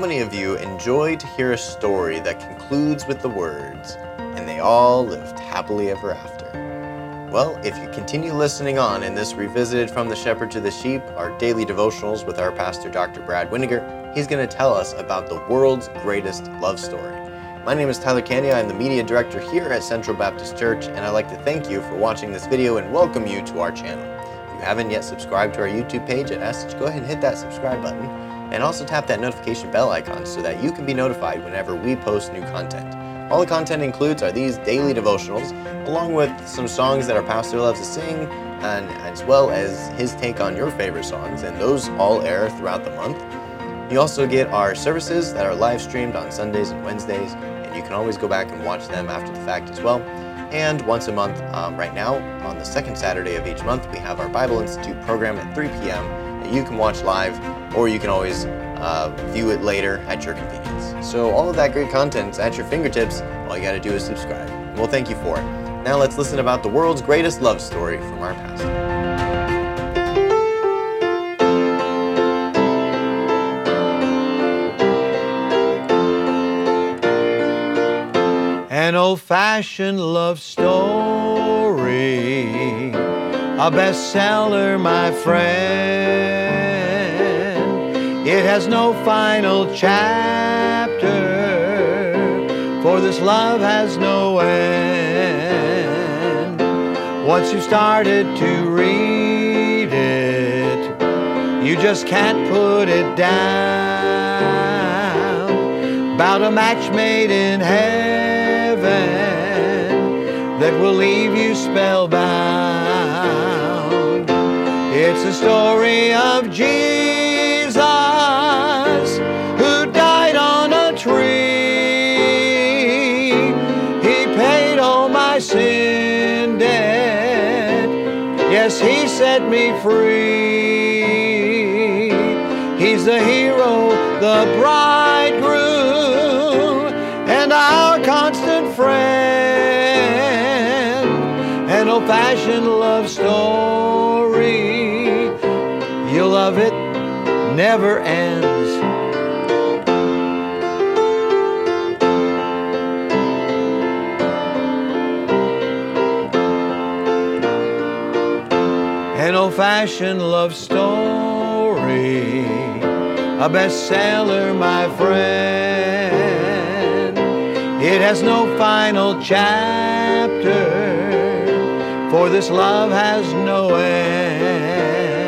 many of you enjoy to hear a story that concludes with the words, and they all lived happily ever after? Well, if you continue listening on in this Revisited from the Shepherd to the Sheep, our daily devotionals with our pastor, Dr. Brad Weniger, he's going to tell us about the world's greatest love story. My name is Tyler Candia. I'm the media director here at Central Baptist Church, and I'd like to thank you for watching this video and welcome you to our channel. If you haven't yet subscribed to our YouTube page at Essence, go ahead and hit that subscribe button, and also tap that notification bell icon so that you can be notified whenever we post new content. All the content includes are these daily devotionals, along with some songs that our pastor loves to sing, and as well as his take on your favorite songs, and those all air throughout the month. You also get our services that are live streamed on Sundays and Wednesdays, and you can always go back and watch them after the fact as well. And once a month, um, right now, on the second Saturday of each month, we have our Bible Institute program at 3 p.m. you can watch live, or you can always uh, view it later at your convenience. So, all of that great content is at your fingertips. All you got to do is subscribe. Well, thank you for it. Now, let's listen about the world's greatest love story from our past. An old fashioned love story, a bestseller, my friend. It has no final chapter, for this love has no end. Once you've started to read it, you just can't put it down. About a match made in heaven that will leave you spellbound. It's the story of Jesus who died on a tree. He paid all my sin debt. Yes, He set me free. He's the hero, the bridegroom, and our constant friend. An old fashioned love story. Love it, never ends. An old fashioned love story, a bestseller, my friend. It has no final chapter, for this love has no end.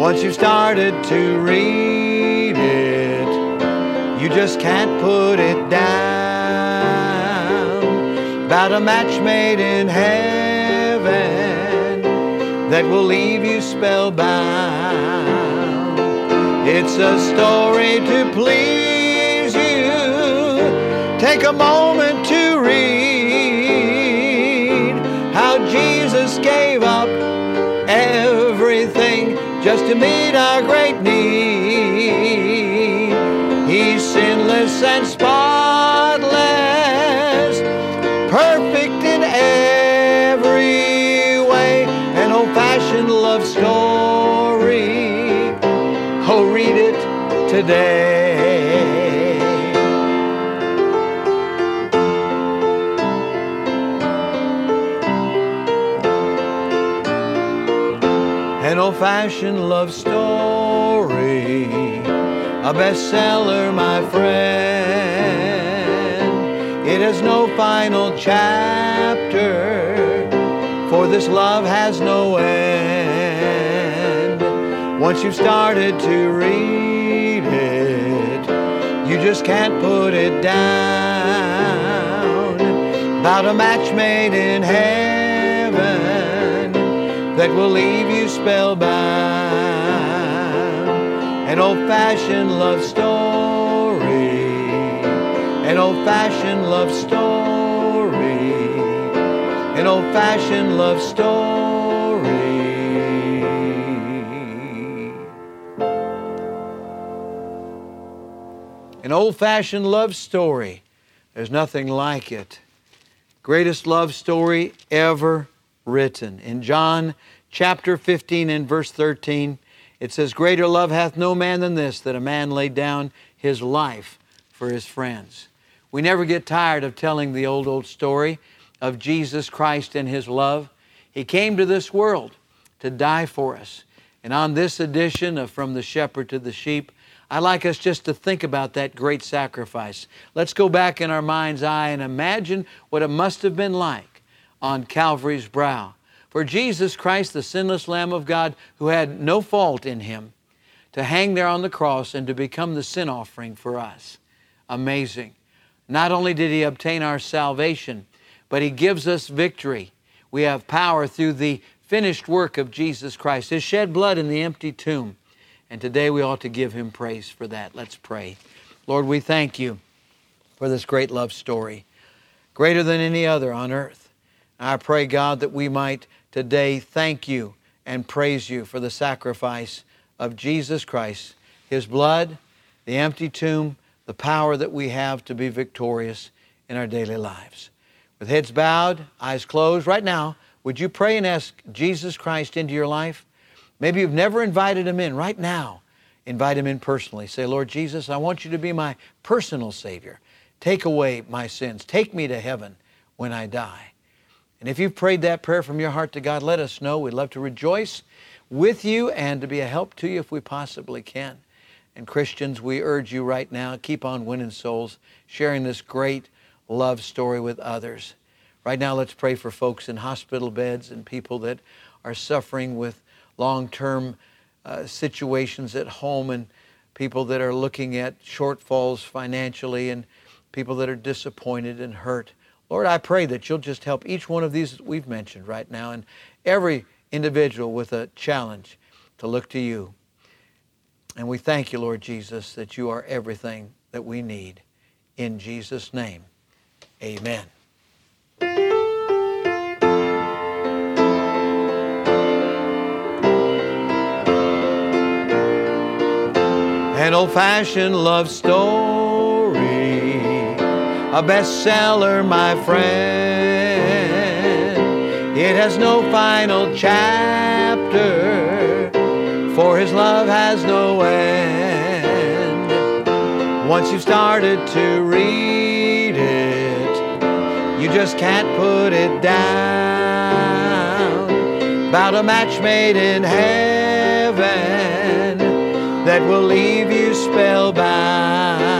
Once you've started to read it, you just can't put it down. About a match made in heaven that will leave you spellbound. It's a story to please you. Take a moment to read just to meet our great need. He's sinless and spotless, perfect in every way. An old fashioned love story. Oh, read it today. An old fashioned love story, a bestseller, my friend. It has no final chapter, for this love has no end. Once you've started to read it, you just can't put it down. About a match made in heaven that will leave you spellbound. An old fashioned love story, an old fashioned love story, an old fashioned love story. An old fashioned love story. There's nothing like it. Greatest love story ever written. In John chapter 15 and verse 13, it says, Greater love hath no man than this, that a man lay down his life for his friends. We never get tired of telling the old, old story of Jesus Christ and his love. He came to this world to die for us. And on this edition of From the Shepherd to the Sheep, I'd like us just to think about that great sacrifice. Let's go back in our mind's eye and imagine what it must have been like on Calvary's brow. For Jesus Christ, the sinless Lamb of God, who had no fault in him, to hang there on the cross and to become the sin offering for us. Amazing. Not only did he obtain our salvation, but he gives us victory. We have power through the finished work of Jesus Christ, his shed blood in the empty tomb. And today we ought to give him praise for that. Let's pray. Lord, we thank you for this great love story, greater than any other on earth. I pray, God, that we might today thank you and praise you for the sacrifice of Jesus Christ, his blood, the empty tomb, the power that we have to be victorious in our daily lives. With heads bowed, eyes closed, right now, would you pray and ask Jesus Christ into your life? Maybe you've never invited him in. Right now, invite him in personally. Say, Lord Jesus, I want you to be my personal Savior. Take away my sins. Take me to heaven when I die. And if you've prayed that prayer from your heart to God, let us know. We'd love to rejoice with you and to be a help to you if we possibly can. And Christians, we urge you right now, keep on winning souls, sharing this great love story with others. Right now, let's pray for folks in hospital beds and people that are suffering with long term uh, situations at home and people that are looking at shortfalls financially and people that are disappointed and hurt. Lord, I pray that you'll just help each one of these that we've mentioned right now and every individual with a challenge to look to you. And we thank you, Lord Jesus, that you are everything that we need. In Jesus' name, amen. An old fashioned love story, a bestseller, my friend. It has no final chapter, for his love has no end. Once you've started to read it, you just can't put it down. About a match made in heaven that will leave you spellbound.